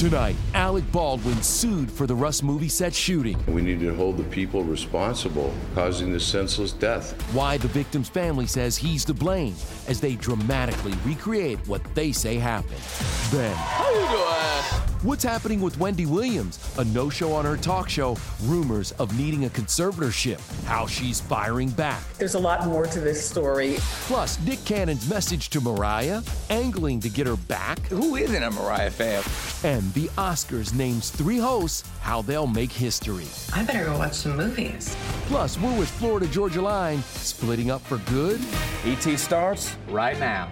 Tonight, Alec Baldwin sued for the Rust movie set shooting. We need to hold the people responsible causing this senseless death. Why the victim's family says he's to blame as they dramatically recreate what they say happened. Then, how you doing? What's happening with Wendy Williams? A no-show on her talk show, rumors of needing a conservatorship, how she's firing back. There's a lot more to this story. Plus, Nick Cannon's message to Mariah, angling to get her back. Who isn't a Mariah fan? And the Oscars names three hosts how they'll make history. I better go watch some movies. Plus, we're with Florida Georgia Line, splitting up for good. ET starts right now.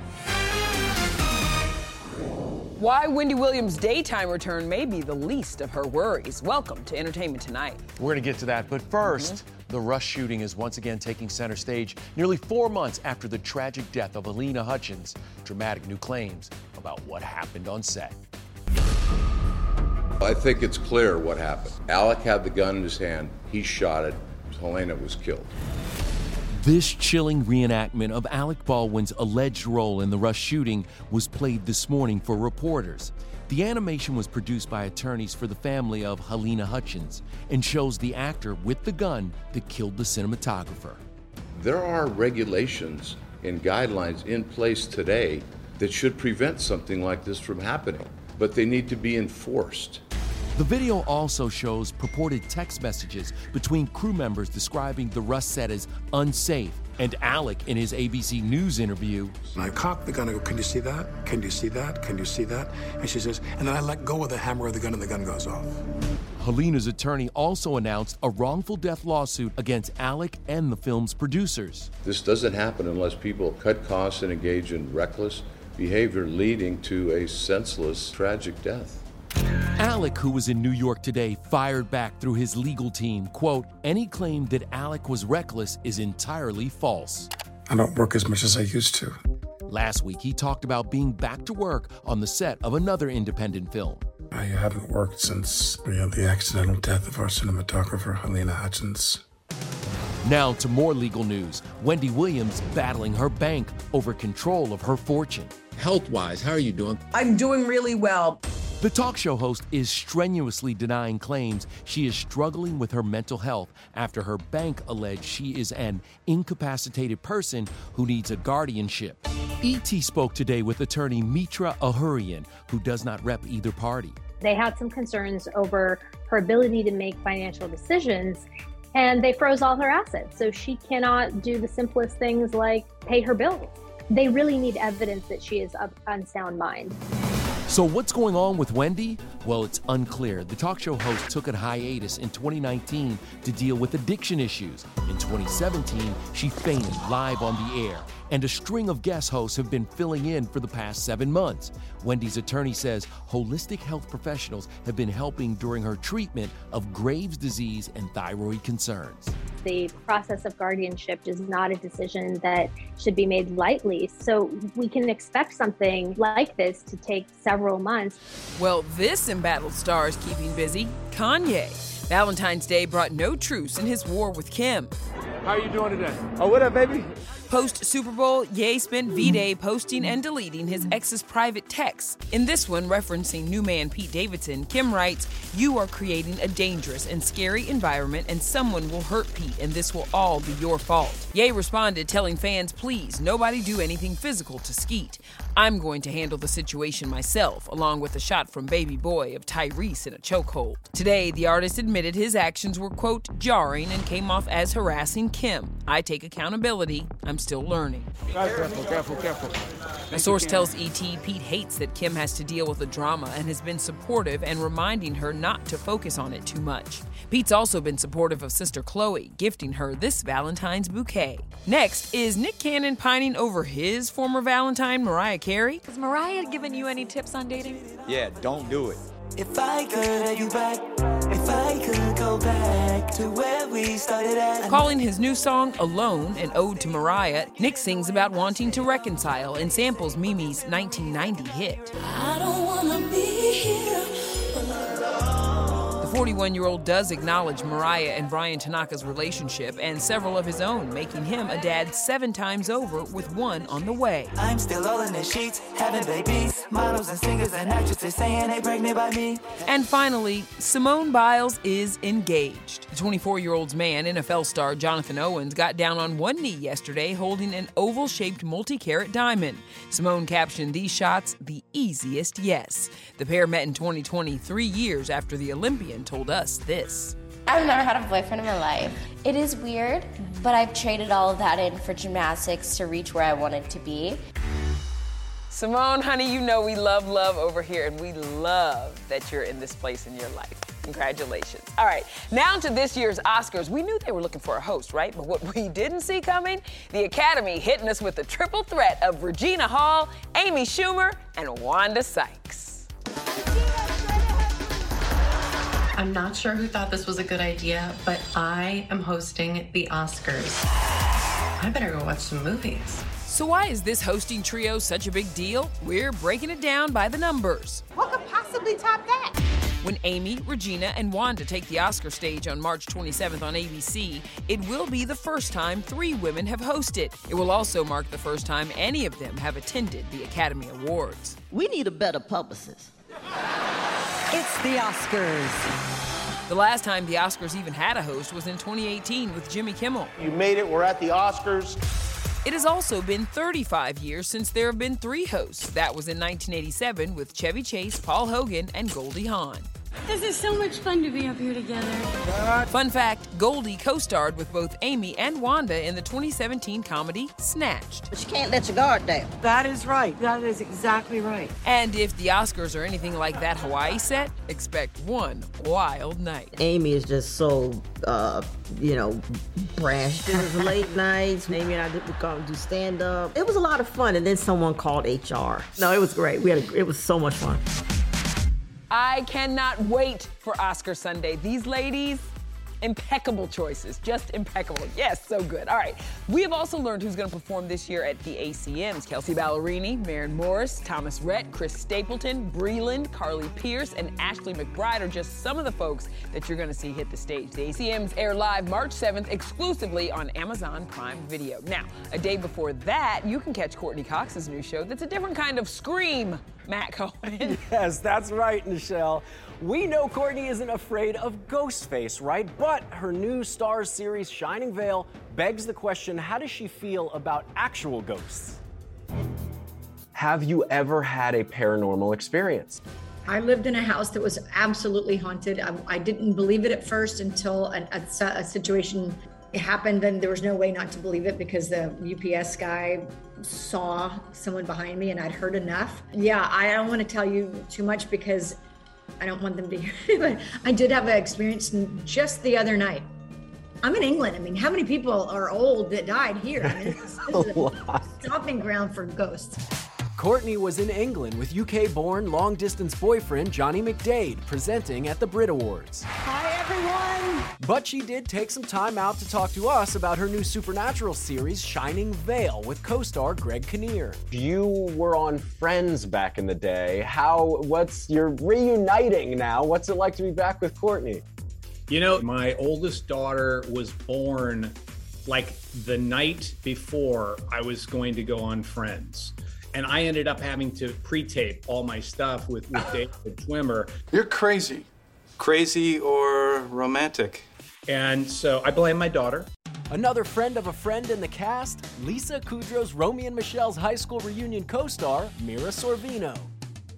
Why Wendy Williams' daytime return may be the least of her worries. Welcome to Entertainment Tonight. We're going to get to that, but 1st mm-hmm. the Rust shooting is once again taking center stage nearly four months after the tragic death of Halyna Hutchins. Dramatic new claims about what happened on set. I think it's clear what happened. Alec had the gun in his hand, he shot it, Halyna was killed. This chilling reenactment of Alec Baldwin's alleged role in the Rust shooting was played this morning for reporters. The animation was produced by attorneys for the family of Halyna Hutchins and shows the actor with the gun that killed the cinematographer. There are regulations and guidelines in place today that should prevent something like this from happening, but they need to be enforced. The video also shows purported text messages between crew members describing the Rust set as unsafe. And Alec, in his ABC News interview, I cocked the gun. I go, Can you see that? Can you see that? Can you see that? And she says, And then I let go of the hammer of the gun and the gun goes off. Halyna's attorney also announced a wrongful death lawsuit against Alec and the film's producers. This doesn't happen unless people cut costs and engage in reckless behavior leading to a senseless, tragic death. Alec, who was in New York today, fired back through his legal team. Quote, any claim that Alec was reckless is entirely false. I don't work as much as I used to. Last week, he talked about being back to work on the set of another independent film. I haven't worked since you know, the accidental death of our cinematographer, Halyna Hutchins. Now to more legal news. Wendy Williams battling her bank over control of her fortune. Health wise, how are you doing? I'm doing really well. The talk show host is strenuously denying claims she is struggling with her mental health after her bank alleged she is an incapacitated person who needs a guardianship. ET spoke today with attorney Mitra Ahouraian, who does not rep either party. They had some concerns over her ability to make financial decisions, and they froze all her assets. So she cannot do the simplest things like pay her bills. They really need evidence that she is of unsound mind. So, what's going on with Wendy? Well, it's unclear. The talk show host took a hiatus in 2019 to deal with addiction issues. In 2017, she fainted live on the air, and a string of guest hosts have been filling in for the past seven months. Wendy's attorney says holistic health professionals have been helping during her treatment of Graves' disease and thyroid concerns. The process of guardianship is not a decision that should be made lightly. So we can expect something like this to take several months. Well, this embattled star is keeping busy Kanye. Valentine's Day brought no truce in his war with Kim. How are you doing today? Oh, what up, baby? Post Super Bowl, Ye spent V Day posting and deleting his ex's private texts. In this one, referencing new man Pete Davidson, Kim writes, You are creating a dangerous and scary environment, and someone will hurt Pete, and this will all be your fault. Ye responded, telling fans, Please, nobody do anything physical to Skete. I'm going to handle the situation myself, along with a shot from Baby Boy of Tyrese in a chokehold. Today, the artist admitted his actions were, quote, jarring and came off as harassing Kim. I take accountability. I'm still learning. Careful, careful, careful. A source tells ET Pete hates that Kim has to deal with the drama and has been supportive and reminding her not to focus on it too much. Pete's also been supportive of sister Khloé, gifting her this Valentine's bouquet. Next, is Nick Cannon pining over his former Valentine, Mariah Carey? Has Mariah given you any tips on dating? Yeah, don't do it. If I could have you back, if I could go back to where we started at. Calling his new song Alone, an ode to Mariah, Nick sings about wanting to reconcile and samples Mimi's 1990 hit. I don't wanna be here. The 41 year old does acknowledge Mariah and Bryan Tanaka's relationship and several of his own, making him a dad seven times over with one on the way. I'm still all in the sheets, having babies. Models and singers and actresses saying they pregnant by me. And finally, Simone Biles is engaged. The 24 year old's man, NFL star Jonathan Owens, got down on one knee yesterday holding an oval shaped multi carat diamond. Simone captioned these shots the easiest yes. The pair met in 2020, three years after the Olympian told us this. I've never had a boyfriend in my life. It is weird, but I've traded all of that in for gymnastics to reach where I wanted to be. Simone, honey, you know we love love over here, and we love that you're in this place in your life. Congratulations. All right, now to this year's Oscars. We knew they were looking for a host, right? But what we didn't see coming, the Academy hitting us with the triple threat of Regina Hall, Amy Schumer, and Wanda Sykes. I'm not sure who thought this was a good idea, but I am hosting the Oscars. I better go watch some movies. So, why is this hosting trio such a big deal? We're breaking it down by the numbers. What could possibly top that? When Amy, Regina, and Wanda take the Oscar stage on March 27th on ABC, it will be the first time three women have hosted. It will also mark the first time any of them have attended the Academy Awards. We need a better publicist. It's the Oscars. The last time the Oscars even had a host was in 2018 with Jimmy Kimmel. You made it. We're at the Oscars. It has also been 35 years since there have been three hosts. That was in 1987 with Chevy Chase, Paul Hogan, and Goldie Hawn. This is so much fun to be up here together. Fun fact Goldie co starred with both Amy and Wanda in the 2017 comedy Snatched. But you can't let your guard down. That is right. That is exactly right. And if the Oscars are anything like that Hawaii set, expect one wild night. Amy is just so, uh, you know, brash. It was late nights. Amy and I did, we go do stand up. It was a lot of fun. And then someone called HR. No, it was great. We had a, it was so much fun. I cannot wait for Oscar Sunday. These ladies, Impeccable choices, just impeccable. Yes, so good. All right. We have also learned who's going to perform this year at the ACMs. Kelsea Ballerini, Maren Morris, Thomas Rhett, Chris Stapleton, Breland, Carly Pearce, and Ashley McBryde are just some of the folks that you're going to see hit the stage. The ACMs air live March 7th exclusively on Amazon Prime Video. Now, a day before that, you can catch Courteney Cox's new show that's a different kind of scream. Matt Cohen. Yes, that's right, Nischelle. We know Courteney isn't afraid of Ghostface, right? But her new Starz series, Shining Vale, begs the question how does she feel about actual ghosts? Have you ever had a paranormal experience? I lived in a house that was absolutely haunted. I, I didn't believe it at first until a, a, a situation happened, and there was no way not to believe it because the UPS guy saw someone behind me and I'd heard enough. Yeah, I don't want to tell you too much because I don't want them to hear but I did have an experience just the other night. I'm in England. I mean, how many people are old that died here? I mean, this, this is a stomping ground for ghosts. Courteney was in England with UK born long distance boyfriend Johnny McDaid presenting at the Brit Awards. Hi, everyone. But she did take some time out to talk to us about her new supernatural series, Shining Vale, with co star Greg Kinnear. You were on Friends back in the day. How, what's, you're reuniting now. What's it like to be back with Courteney? You know, my oldest daughter was born like the night before I was going to go on Friends. And I ended up having to pre tape all my stuff with, with David Schwimmer. You're crazy. Crazy or romantic. And so I blame my daughter. Another friend of a friend in the cast, Lisa Kudrow's Romy and Michelle's high school reunion co star, Mira Sorvino.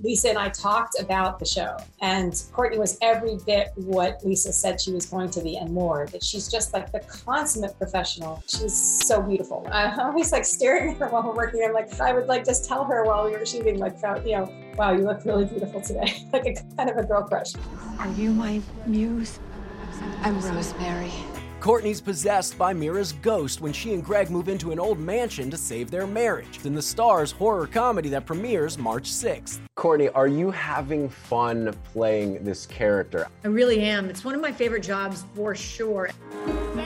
Lisa and I talked about the show, and Courtney was every bit what Lisa said she was going to be and more. That she's just like the consummate professional. She's so beautiful. I'm always like staring at her while we're working. I'm like, I would like just tell her while we were shooting, like, you know, wow, you look really beautiful today. like a kind of a girl crush. Are you my muse? I'm Rosemary. Courteney's possessed by Mira's ghost when she and Greg move into an old mansion to save their marriage in the Starz horror comedy that premieres March 6th. Courteney, are you having fun playing this character? I really am. It's one of my favorite jobs for sure.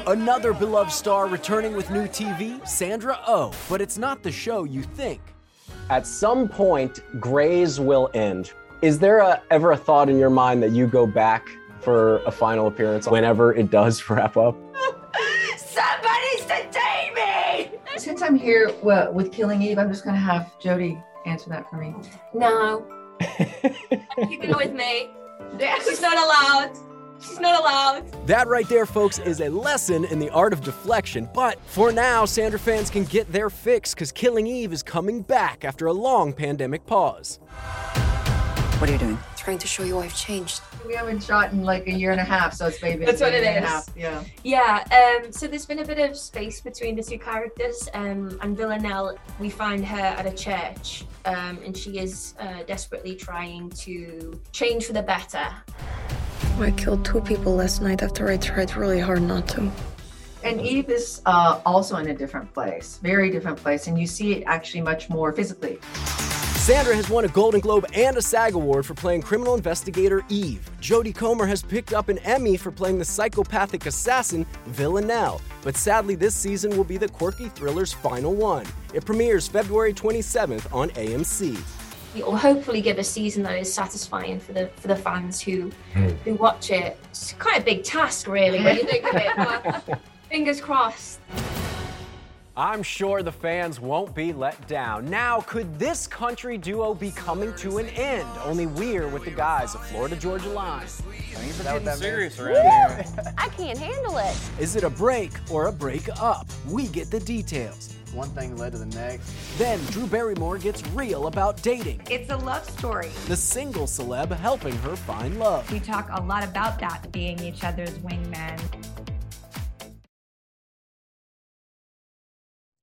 Another beloved star returning with new TV, Sandra Oh, but it's not the show you think. At some point, Grey's will end. Is there a, ever a thought in your mind that you go back for a final appearance whenever it does wrap up? Since I'm here well, with Killing Eve, I'm just going to have Jodie answer that for me. No. I'm keeping it with me. She's not allowed. She's not allowed. That right there, folks, is a lesson in the art of deflection. But for now, Sandra fans can get their fix because Killing Eve is coming back after a long pandemic pause. What are you doing? Trying to show you I've changed. We haven't shot in like a year and a half, so it's maybe That's what year it and a is. half. Yeah. Yeah, um, so there's been a bit of space between the two characters. Um, and Villanelle, we find her at a church, um, and she is uh, desperately trying to change for the better. I killed two people last night after I tried really hard not to. And Eve is uh, also in a different place, very different place, and you see it actually much more physically. Sandra has won a Golden Globe and a SAG Award for playing criminal investigator Eve. Jodie Comer has picked up an Emmy for playing the psychopathic assassin Villanelle. But sadly, this season will be the quirky thriller's final one. It premieres February 27th on AMC. It will hopefully give a season that is satisfying for the for the fans who hmm. who watch it. It's quite a big task, really, when you think of it. But fingers crossed. I'm sure the fans won't be let down. Now, could this country duo be coming to an end? Only we're with the guys of Florida Georgia Line. Things are getting serious around here. I can't handle it. Is it a break or a break up? We get the details. One thing led to the next. Then Drew Barrymore gets real about dating. It's a love story. The single celeb helping her find love. We talk a lot about that, being each other's wingmen.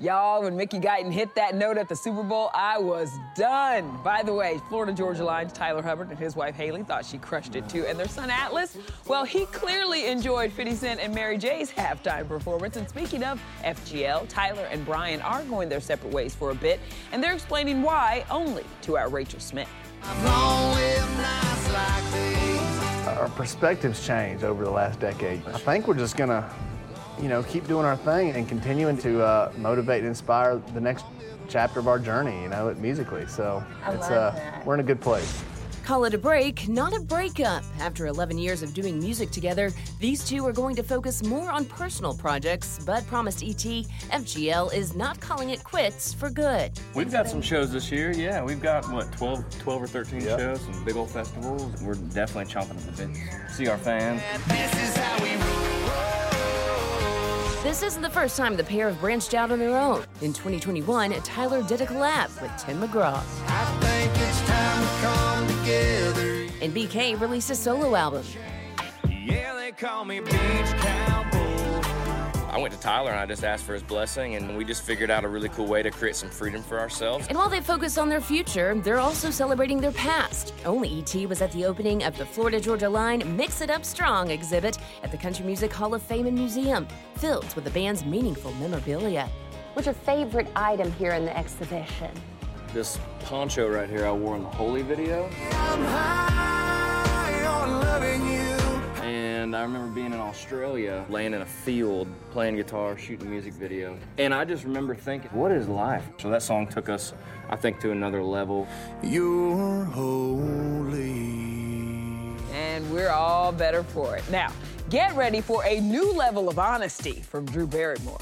Y'all, when Mickey Guyton hit that note at the Super Bowl, I was done. By the way, Florida Georgia Line's Tyler Hubbard and his wife Hayley thought she crushed it too. And their son Atlas, well, he clearly enjoyed 50 Cent and Mary J's halftime performance. And speaking of FGL, Tyler and Brian are going their separate ways for a bit, and they're explaining why only to our Rachel Smith. Our perspectives changed over the last decade. I think we're just gonna, you know, keep doing our thing and continuing to uh, motivate and inspire the next chapter of our journey, you know, musically. So I it's love uh, that. we're in a good place. Call it a break, not a breakup. After 11 years of doing music together, these two are going to focus more on personal projects, but promised ET, FGL is not calling it quits for good. We've got some shows this year. Yeah, we've got what 12, 12 or 13 shows, some big old festivals. We're definitely chomping at the bit. See our fans. This isn't the first time the pair have branched out on their own. In 2021, Tyler did a collab with Tim McGraw. And BK released a solo album. Yeah, I went to Tyler and I just asked for his blessing, and we just figured out a really cool way to create some freedom for ourselves. And while they focus on their future, they're also celebrating their past. Only ET was at the opening of the Florida Georgia Line Mix It Up Strong exhibit at the Country Music Hall of Fame and Museum, filled with the band's meaningful memorabilia. What's your favorite item here in the exhibition? This poncho right here I wore in the Holy video. And I remember being in Australia, laying in a field, playing guitar, shooting a music video. And I just remember thinking, what is life? So that song took us, I think, to another level. You're holy. And we're all better for it. Now, get ready for a new level of honesty from Drew Barrymore.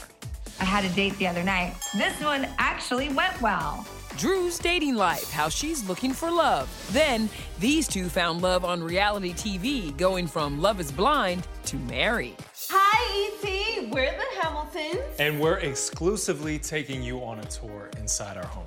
I had a date the other night. This one actually went well. Drew's dating life, how she's looking for love. Then, these two found love on reality TV, going from Love is Blind to Married. Hi, ET. We're the Hamiltons. And we're exclusively taking you on a tour inside our home.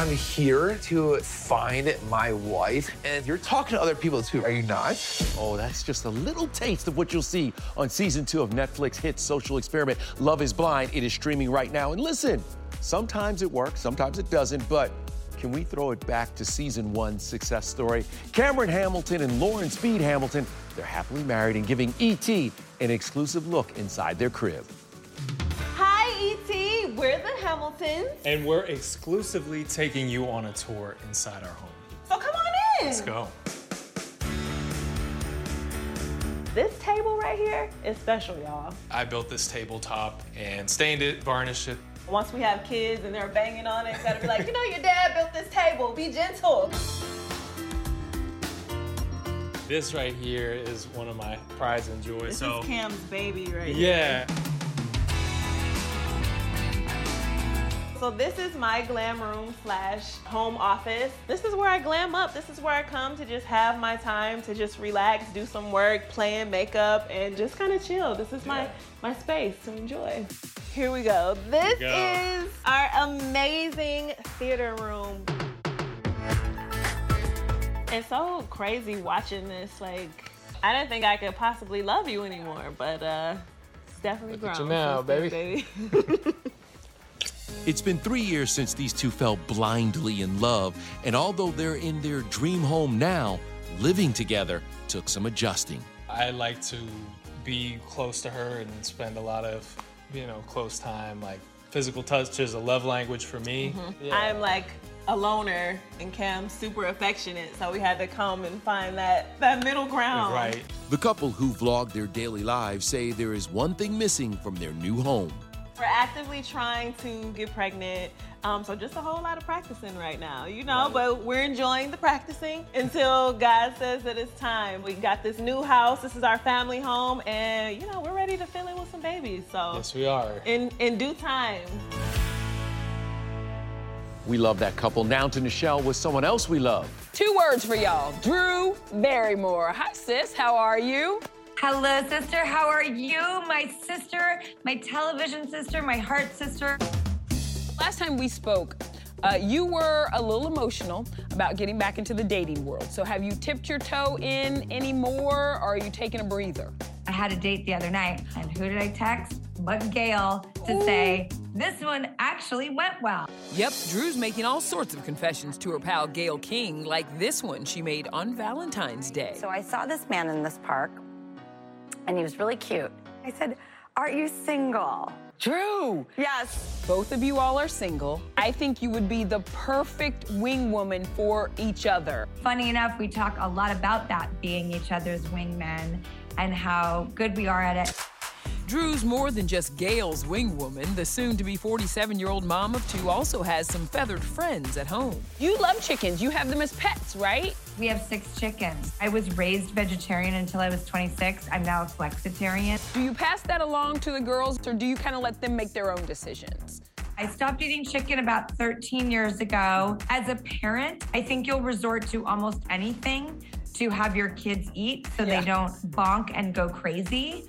I'm here to find my wife, and you're talking to other people too, are you not? Oh, that's just a little taste of what you'll see on season two of Netflix hit social experiment Love is Blind. It is streaming right now. And listen, sometimes it works, sometimes it doesn't, but can we throw it back to season one success story? Cameron Hamilton and Lauren Speed Hamilton, they're happily married and giving ET an exclusive look inside their crib. Hi, ET. We're the Hamiltons. And we're exclusively taking you on a tour inside our home. So come on in. Let's go. This table right here is special, y'all. I built this tabletop and stained it, varnished it. Once we have kids and they're banging on it, gotta be like, you know, your dad built this table. Be gentle. This right here is one of my prides and joys. This so is Cam's baby right here. yeah, So this is my glam room slash home office. This is where I glam up. This is where I come to just have my time to just relax, do some work, play plan makeup, and just kind of chill. This is my my space to enjoy. Here we go. This go. is our amazing theater room. It's so crazy watching this. Like, I didn't think I could possibly love you anymore, but uh, it's definitely Look at grown. you now, since then, baby. It's been three years since these two fell blindly in love, and although they're in their dream home now, living together took some adjusting. I like to be close to her and spend a lot of, you know, close time. Like physical touch is a love language for me. Mm-hmm. Yeah. I'm like a loner, and Cam's super affectionate, so we had to come and find that that middle ground. Right. The couple who vlog their daily lives say there is one thing missing from their new home. We're actively trying to get pregnant, um, so just a whole lot of practicing right now, you know. But we're enjoying the practicing until God says that it's time. We got this new house. This is our family home, and you know we're ready to fill in with some babies. So Yes, we are. in in due time. We love that couple. Now to Nischelle with someone else we love. Two words for y'all Drew Barrymore. Hi, sis. How are you? Hello, sister. How are you? My sister, my television sister, my heart sister. Last time we spoke, Uh, you were a little emotional about getting back into the dating world. So have you tipped your toe in anymore, or are you taking a breather? I had a date the other night, and who did I text? But Gayle to say, this one actually went well. Yep, Drew's making all sorts of confessions to her pal Gayle King, like this one she made on Valentine's Day. So I saw this man in this park, and he was really cute. I said, Aren't you single? Drew! Yes. Both of you all are single. I think you would be the perfect wing woman for each other. Funny enough, we talk a lot about that being each other's wingmen and how good we are at it. Drew's more than just Gayle's wing woman. The soon to be 47 year old mom of two also has some feathered friends at home. You love chickens. You have them as pets, right? We have six chickens. I was raised vegetarian until I was 26. I'm now a flexitarian. Do you pass that along to the girls or do you kind of let them make their own decisions? I stopped eating chicken about 13 years ago. As a parent, I think you'll resort to almost anything to have your kids eat so Yeah. they don't bonk and go crazy.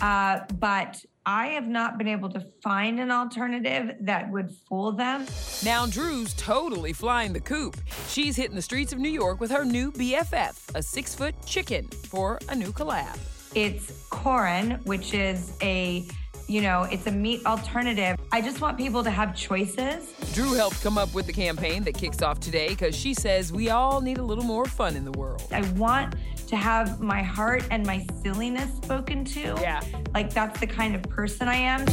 Uh, but I have not been able to find an alternative that would fool them. Now Drew's totally flying the coop. She's hitting the streets of New York with her new BFF, a six foot chicken, for a new collab. It's Quorn, which is a, you know, it's a meat alternative. I just want people to have choices. Drew helped come up with the campaign that kicks off today because she says we all need a little more fun in the world. I want to have my heart and my silliness spoken to. Yeah. Like that's the kind of person I am.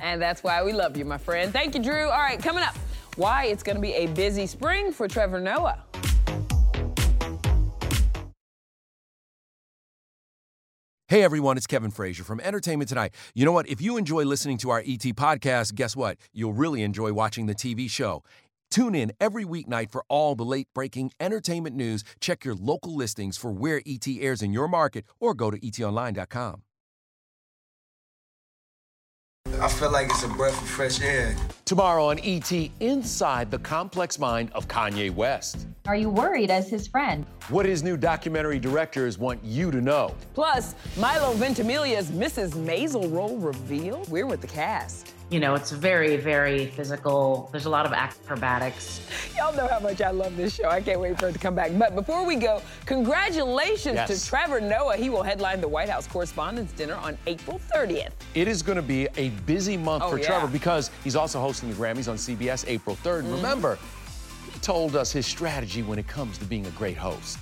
And that's why we love you, my friend. Thank you, Drew. All right, coming up, why it's going to be a busy spring for Trevor Noah. Hey everyone, it's Kevin Frazier from Entertainment Tonight. You know what? If you enjoy listening to our ET podcast, guess what? You'll really enjoy watching the TV show. Tune in every weeknight for all the late breaking entertainment news. Check your local listings for where ET airs in your market or go to etonline.com. I feel like it's a breath of fresh air. Tomorrow on ET, inside the complex mind of Kanye West. Are you worried as his friend? What his new documentary directors want you to know. Plus, Milo Ventimiglia's Mrs. Maisel role revealed. We're with the cast. You know, it's very, very physical. There's a lot of acrobatics. Y'all know how much I love this show. I can't wait for it to come back. But before we go, congratulations Yes. to Trevor Noah. He will headline the White House Correspondents' Dinner on April 30th. It is going to be a busy month Oh, for yeah. Trevor because he's also hosting the Grammys on CBS April 3rd. And Mhm. remember, he told us his strategy when it comes to being a great host.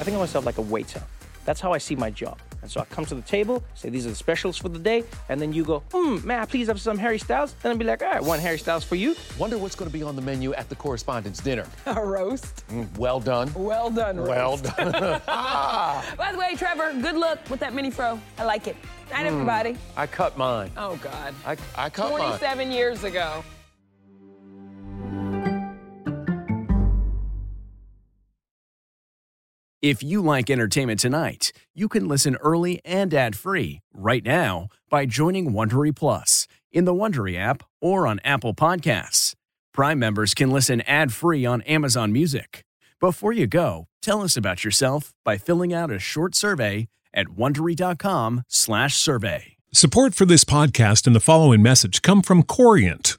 I think of myself like a waiter. That's how I see my job. And so I come to the table, say these are the specials for the day, and then you go, hmm, may I please have some Harry Styles? Then I'll be like, all right, one Harry Styles for you. Wonder what's going to be on the menu at the correspondence dinner. A roast. Mm, well done. Well done, roast. Well done. By the way, Trevor, good luck with that mini fro. I like it. Night, Mm, everybody. I cut mine. Oh, God. I, I cut mine. 27 years ago. If you like entertainment tonight, you can listen early and ad-free right now by joining Wondery Plus in the Wondery app or on Apple Podcasts. Prime members can listen ad-free on Amazon Music. Before you go, tell us about yourself by filling out a short survey at wondery.com/survey. Support for this podcast and the following message come from Corient.